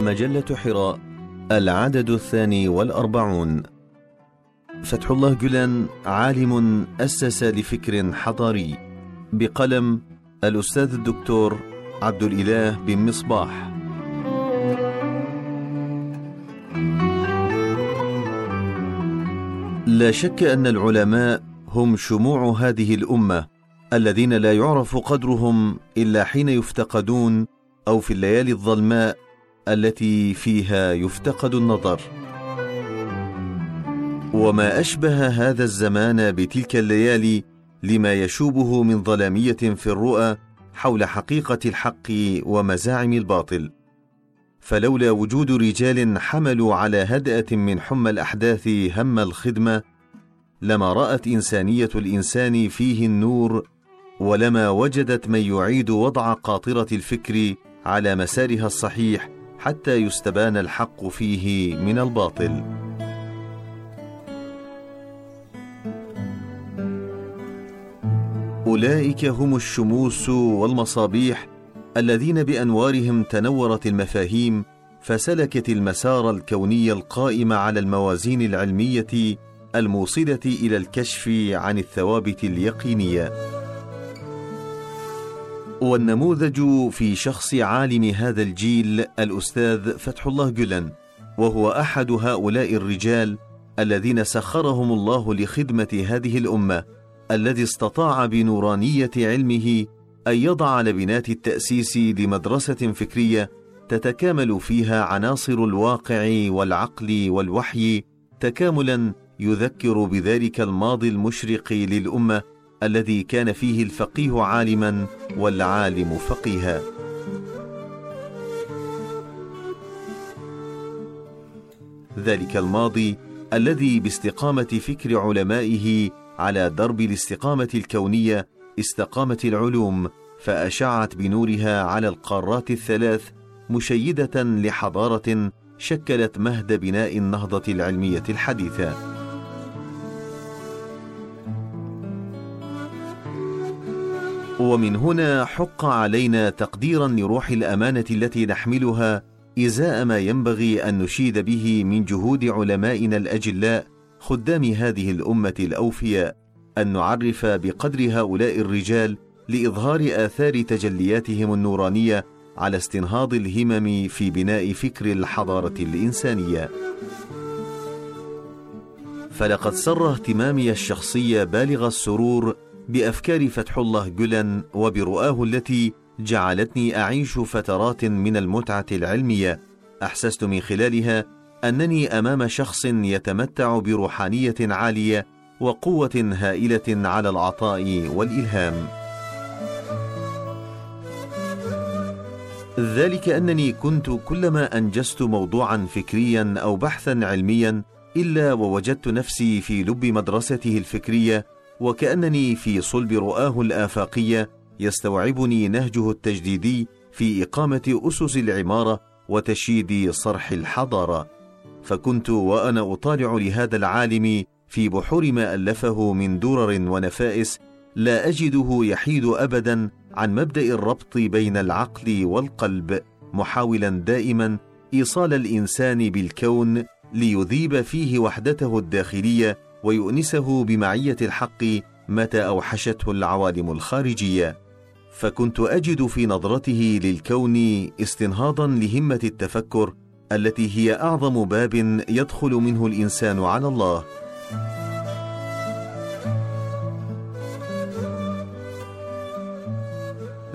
مجلة حراء العدد الثاني والأربعون. فتح الله جلان عالم أسس لفكر حضاري بقلم الأستاذ الدكتور عبد الإله بن مصباح. لا شك أن العلماء هم شموع هذه الأمة الذين لا يعرف قدرهم إلا حين يفتقدون أو في الليالي الظلماء التي فيها يفتقد النظر. وما أشبه هذا الزمان بتلك الليالي لما يشوبه من ظلامية في الرؤى حول حقيقة الحق ومزاعم الباطل. فلولا وجود رجال حملوا على هدأة من حمى الأحداث هم الخدمة لما رأت إنسانية الإنسان فيه النور ولما وجدت من يعيد وضع قاطرة الفكر على مسارها الصحيح حتى يستبان الحق فيه من الباطل. أولئك هم الشموس والمصابيح الذين بأنوارهم تنورت المفاهيم فسلكت المسار الكوني القائم على الموازين العلمية الموصلة إلى الكشف عن الثوابت اليقينية. والنموذج في شخص عالم هذا الجيل الأستاذ فتح الله جلن وهو أحد هؤلاء الرجال الذين سخرهم الله لخدمة هذه الأمة الذي استطاع بنورانية علمه أن يضع لبنات التأسيس لمدرسة فكرية تتكامل فيها عناصر الواقع والعقل والوحي تكاملا يذكر بذلك الماضي المشرق للأمة الذي كان فيه الفقيه عالما والعالم فقيها. ذلك الماضي الذي باستقامة فكر علمائه على درب الاستقامة الكونية استقامت العلوم فأشعت بنورها على القارات الثلاث مشيدة لحضارة شكلت مهد بناء النهضة العلمية الحديثة. ومن هنا حق علينا تقديرا لروح الأمانة التي نحملها إزاء ما ينبغي أن نشيد به من جهود علمائنا الأجلاء خدام هذه الأمة الأوفياء. أن نعرف بقدر هؤلاء الرجال لإظهار آثار تجلياتهم النورانية على استنهاض الهمم في بناء فكر الحضارة الإنسانية. فلقد سر اهتمامي الشخصي بالغ السرور بأفكار فتح الله جلن وبرؤاه التي جعلتني أعيش فترات من المتعة العلمية. أحسست من خلالها أنني أمام شخص يتمتع بروحانية عالية وقوة هائلة على العطاء والإلهام. ذلك أنني كنت كلما أنجزت موضوعا فكريا أو بحثا علميا إلا ووجدت نفسي في لب مدرسته الفكرية وكأنني في صلب رؤاه الآفاقية يستوعبني نهجه التجديدي في إقامة أسس العمارة وتشييد صرح الحضارة. فكنت وأنا أطالع لهذا العالم في بحور ما ألفه من درر ونفائس لا أجده يحيد ابدا عن مبدأ الربط بين العقل والقلب محاولا دائما إيصال الإنسان بالكون ليذيب فيه وحدته الداخلية ويؤنسه بمعية الحق متى أوحشته العوالم الخارجية فكنت أجد في نظرته للكون استنهاضا لهمة التفكر التي هي أعظم باب يدخل منه الإنسان على الله.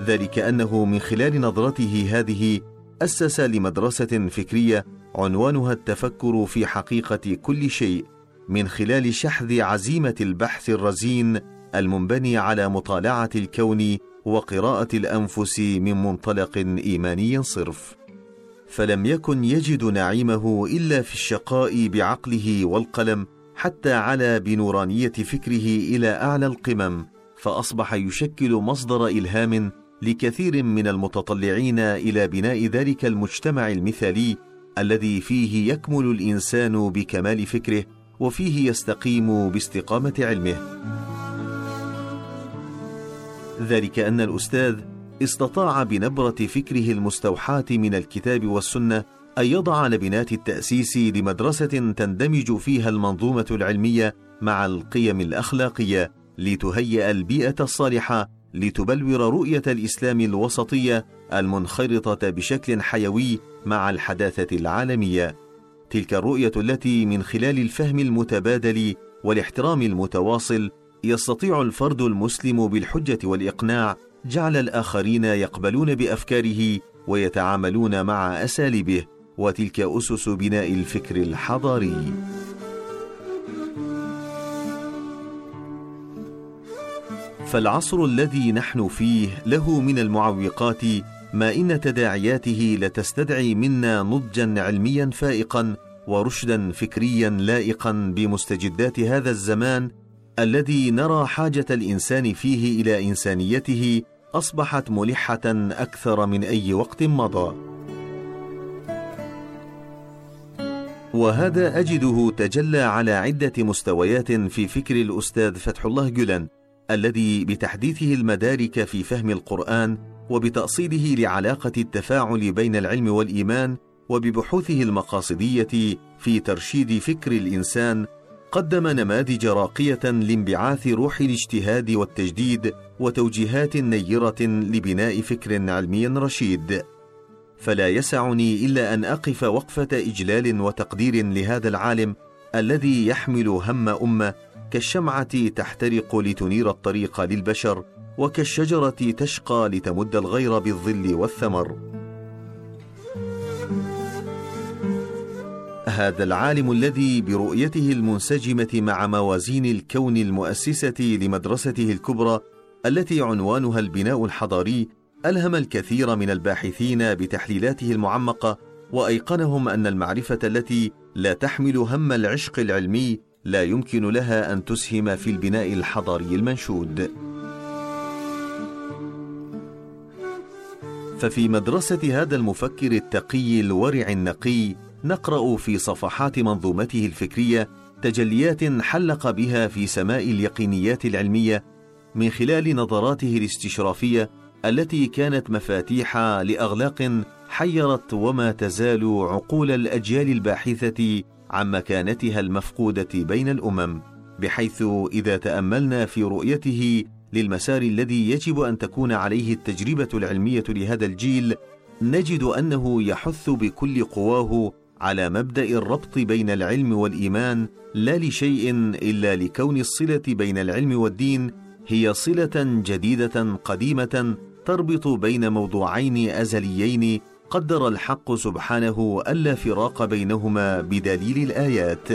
ذلك أنه من خلال نظرته هذه أسس لمدرسة فكرية عنوانها التفكر في حقيقة كل شيء. من خلال شحذ عزيمة البحث الرزين المنبني على مطالعة الكون وقراءة الأنفس من منطلق إيماني صرف. فلم يكن يجد نعيمه إلا في الشقاء بعقله والقلم حتى علا بنورانية فكره إلى أعلى القمم فأصبح يشكل مصدر إلهام لكثير من المتطلعين إلى بناء ذلك المجتمع المثالي الذي فيه يكمل الإنسان بكمال فكره وفيه يستقيم باستقامة علمه ذلك أن الأستاذ استطاع بنبرة فكره المستوحاة من الكتاب والسنة أن يضع لبنات التأسيس لمدرسة تندمج فيها المنظومة العلمية مع القيم الأخلاقية لتهيئ البيئة الصالحة لتبلور رؤية الإسلام الوسطية المنخرطة بشكل حيوي مع الحداثة العالمية. تلك الرؤية التي من خلال الفهم المتبادل والاحترام المتواصل يستطيع الفرد المسلم بالحجة والإقناع جعل الآخرين يقبلون بأفكاره ويتعاملون مع أساليبه وتلك أسس بناء الفكر الحضاري. فالعصر الذي نحن فيه له من المعوقات ما إن تداعياته لتستدعي منا نضجا علميا فائقا ورشدا فكريا لائقا بمستجدات هذا الزمان الذي نرى حاجة الإنسان فيه إلى إنسانيته أصبحت ملحة أكثر من أي وقت مضى. وهذا أجده تجلى على عدة مستويات في فكر الأستاذ فتح الله جلن الذي بتحديثه المدارك في فهم القرآن وبتاصيله لعلاقة التفاعل بين العلم والإيمان وببحوثه المقاصدية في ترشيد فكر الإنسان قدم نماذج راقية لانبعاث روح الاجتهاد والتجديد وتوجيهات نيرة لبناء فكر علمي رشيد. فلا يسعني إلا أن أقف وقفة إجلال وتقدير لهذا العالم الذي يحمل هم أمة كالشمعة تحترق لتنير الطريق للبشر وكالشجرة تشقى لتمد الغير بالظل والثمر. هذا العالم الذي برؤيته المنسجمة مع موازين الكون المؤسسة لمدرسته الكبرى التي عنوانها البناء الحضاري ألهم الكثير من الباحثين بتحليلاته المعمقة وأيقنهم أن المعرفة التي لا تحمل هم العشق العلمي لا يمكن لها أن تسهم في البناء الحضاري المنشود. ففي مدرسة هذا المفكر التقي الورع النقي نقرأ في صفحات منظومته الفكرية تجليات حلق بها في سماء اليقينيات العلمية من خلال نظراته الاستشرافية التي كانت مفاتيح لأغلاق حيرت وما تزال عقول الأجيال الباحثة عن مكانتها المفقودة بين الأمم بحيث إذا تأملنا في رؤيته للمسار الذي يجب أن تكون عليه التجربة العلمية لهذا الجيل نجد أنه يحث بكل قواه على مبدأ الربط بين العلم والإيمان لا لشيء إلا لكون الصلة بين العلم والدين هي صلة جديدة قديمة تربط بين موضوعين أزليين قدر الحق سبحانه ألا فراق بينهما بدليل الآيات.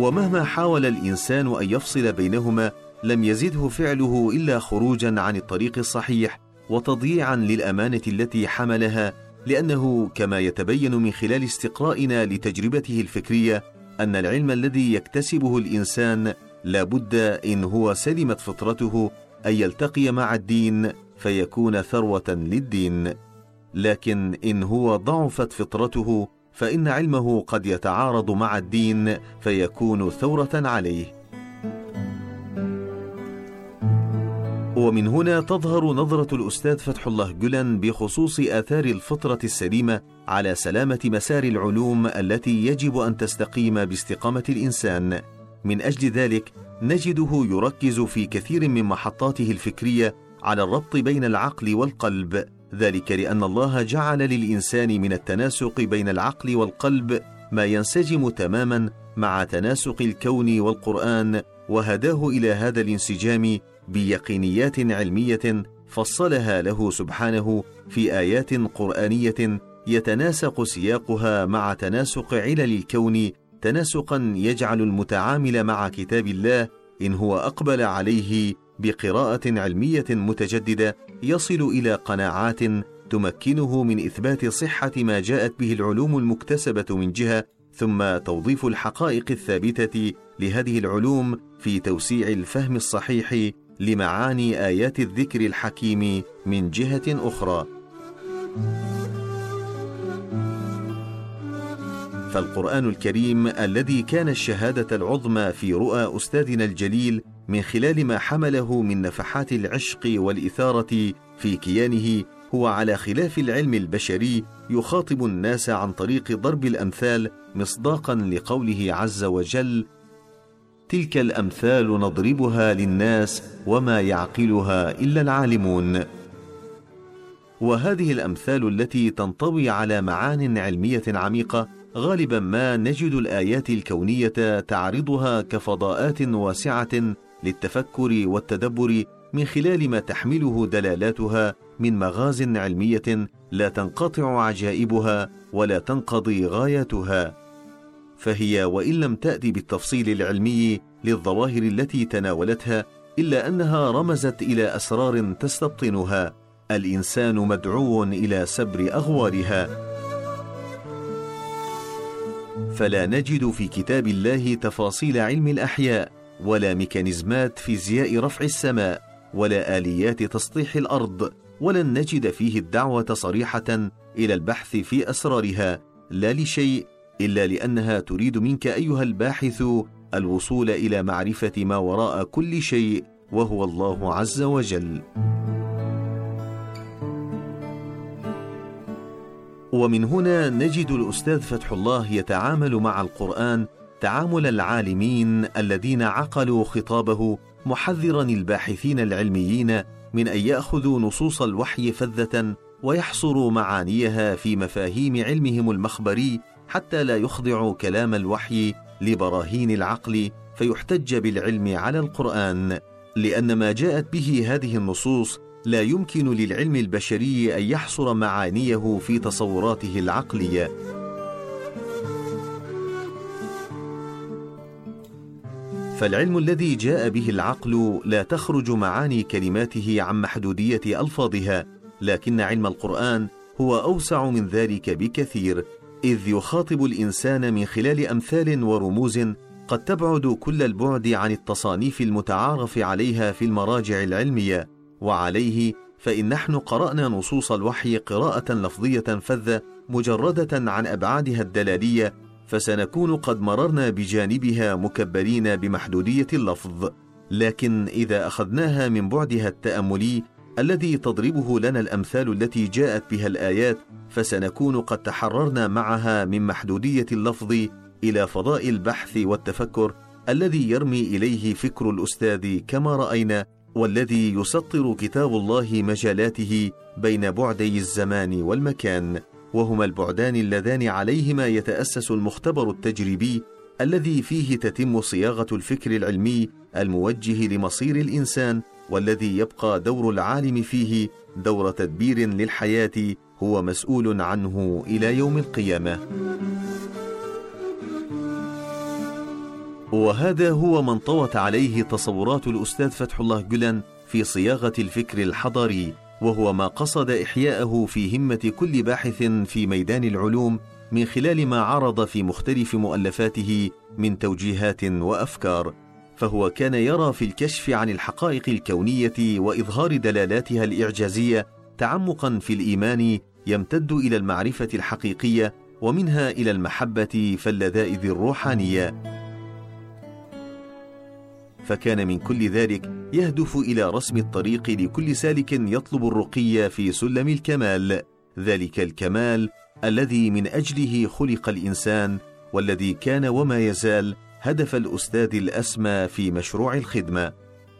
ومهما حاول الإنسان أن يفصل بينهما لم يزده فعله إلا خروجا عن الطريق الصحيح وتضييعا للأمانة التي حملها لأنه كما يتبين من خلال استقرائنا لتجربته الفكرية أن العلم الذي يكتسبه الإنسان لا بد إن هو سلمت فطرته أن يلتقي مع الدين فيكون ثروة للدين. لكن إن هو ضعفت فطرته فإن علمه قد يتعارض مع الدين فيكون ثورة عليه ومن هنا تظهر نظرة الأستاذ فتح الله جلن بخصوص آثار الفطرة السليمة على سلامة مسار العلوم التي يجب أن تستقيم باستقامة الإنسان. من أجل ذلك نجده يركز في كثير من محطاته الفكرية على الربط بين العقل والقلب، ذلك لأن الله جعل للإنسان من التناسق بين العقل والقلب ما ينسجم تماما مع تناسق الكون والقرآن وهداه إلى هذا الانسجام بيقينيات علمية فصلها له سبحانه في آيات قرآنية يتناسق سياقها مع تناسق علل الكون تناسقا يجعل المتعامل مع كتاب الله إن هو أقبل عليه بقراءة علمية متجددة يصل إلى قناعات تمكنه من إثبات صحة ما جاءت به العلوم المكتسبة من جهة ثم توظيف الحقائق الثابتة لهذه العلوم في توسيع الفهم الصحيح لمعاني آيات الذكر الحكيم من جهة أخرى. فالقرآن الكريم الذي كان الشهادة العظمى في رؤى أستاذنا الجليل من خلال ما حمله من نفحات العشق والإثارة في كيانه هو على خلاف العلم البشري يخاطب الناس عن طريق ضرب الأمثال مصداقا لقوله عز وجل تلك الأمثال نضربها للناس وما يعقلها إلا العالمون وهذه الأمثال التي تنطوي على معان علمية عميقة غالبا ما نجد الآيات الكونية تعرضها كفضاءات واسعة للتفكر والتدبر من خلال ما تحمله دلالاتها من مغاز علمية لا تنقطع عجائبها ولا تنقضي غاياتها. فهي وإن لم تأتي بالتفصيل العلمي للظواهر التي تناولتها إلا أنها رمزت إلى أسرار تستبطنها. الإنسان مدعو إلى سبر أغوارها. فلا نجد في كتاب الله تفاصيل علم الأحياء. ولا ميكانيزمات فيزياء رفع السماء ولا آليات تسطيح الأرض ولن نجد فيه الدعوة صريحة إلى البحث في أسرارها. لا لشيء إلا لأنها تريد منك أيها الباحث الوصول إلى معرفة ما وراء كل شيء وهو الله عز وجل. ومن هنا نجد الأستاذ فتح الله يتعامل مع القرآن تعامل العالمين الذين عقلوا خطابه محذرا الباحثين العلميين من أن يأخذوا نصوص الوحي فذة ويحصروا معانيها في مفاهيم علمهم المخبري حتى لا يخضعوا كلام الوحي لبراهين العقل فيحتج بالعلم على القرآن لأن ما جاءت به هذه النصوص لا يمكن للعلم البشري أن يحصر معانيه في تصوراته العقلية. فالعلم الذي جاء به العقل لا تخرج معاني كلماته عن محدودية ألفاظها لكن علم القرآن هو أوسع من ذلك بكثير إذ يخاطب الإنسان من خلال أمثال ورموز قد تبعد كل البعد عن التصانيف المتعارف عليها في المراجع العلمية. وعليه فإن نحن قرأنا نصوص الوحي قراءة لفظية فذة مجردة عن أبعادها الدلالية فسنكون قد مررنا بجانبها مكبرين بمحدودية اللفظ. لكن إذا أخذناها من بعدها التأملي الذي تضربه لنا الأمثال التي جاءت بها الآيات فسنكون قد تحررنا معها من محدودية اللفظ إلى فضاء البحث والتفكر الذي يرمي إليه فكر الأستاذ كما رأينا والذي يسطر كتاب الله مجالاته بين بعدي الزمان والمكان. وهما البعدان اللذان عليهما يتأسس المختبر التجريبي الذي فيه تتم صياغة الفكر العلمي الموجه لمصير الإنسان والذي يبقى دور العالم فيه دور تدبير للحياة هو مسؤول عنه إلى يوم القيامة. وهذا هو ما انطوت عليه تصورات الأستاذ فتح الله جلن في صياغة الفكر الحضاري. وهو ما قصد إحياءه في همة كل باحث في ميدان العلوم من خلال ما عرض في مختلف مؤلفاته من توجيهات وأفكار فهو كان يرى في الكشف عن الحقائق الكونية وإظهار دلالاتها الإعجازية تعمقا في الإيمان يمتد إلى المعرفة الحقيقية ومنها إلى المحبة فاللذائذ الروحانية. فكان من كل ذلك يهدف إلى رسم الطريق لكل سالك يطلب الرقي في سلم الكمال. ذلك الكمال الذي من أجله خلق الإنسان والذي كان وما يزال هدف الأستاذ الأسمى في مشروع الخدمة.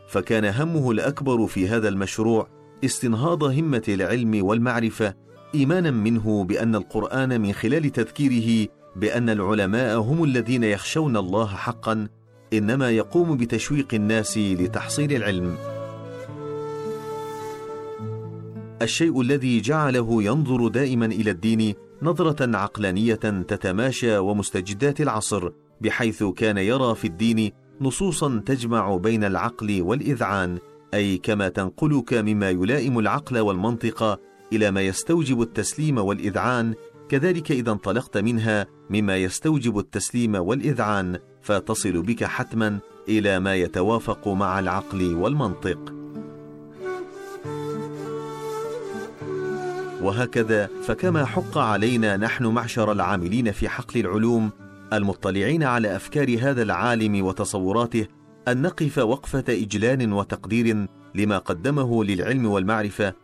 فكان همه الأكبر في هذا المشروع استنهاض همة العلم والمعرفة إيمانا منه بأن القرآن من خلال تذكيره بأن العلماء هم الذين يخشون الله حقا إنما يقوم بتشويق الناس لتحصيل العلم. الشيء الذي جعله ينظر دائما إلى الدين نظرة عقلانية تتماشى ومستجدات العصر بحيث كان يرى في الدين نصوصا تجمع بين العقل والإذعان أي كما تنقلك مما يلائم العقل والمنطق إلى ما يستوجب التسليم والإذعان كذلك إذا انطلقت منها مما يستوجب التسليم والإذعان فتصل بك حتما إلى ما يتوافق مع العقل والمنطق. وهكذا فكما حق علينا نحن معشر العاملين في حقل العلوم المطلعين على أفكار هذا العالم وتصوراته أن نقف وقفة إجلال وتقدير لما قدمه للعلم والمعرفة.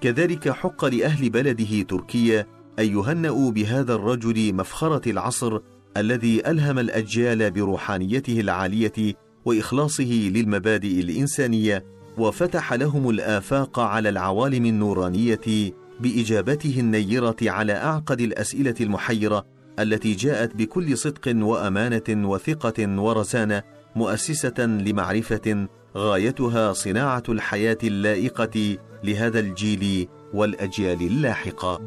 كذلك حق لأهل بلده تركيا ان يهنأوا بهذا الرجل مفخرة العصر الذي ألهم الأجيال بروحانيته العالية وإخلاصه للمبادئ الإنسانية وفتح لهم الآفاق على العوالم النورانية بإجابته النيرة على أعقد الأسئلة المحيرة التي جاءت بكل صدق وأمانة وثقة ورزانة مؤسسة لمعرفة غايتها صناعة الحياة اللائقة لهذا الجيل والأجيال اللاحقة.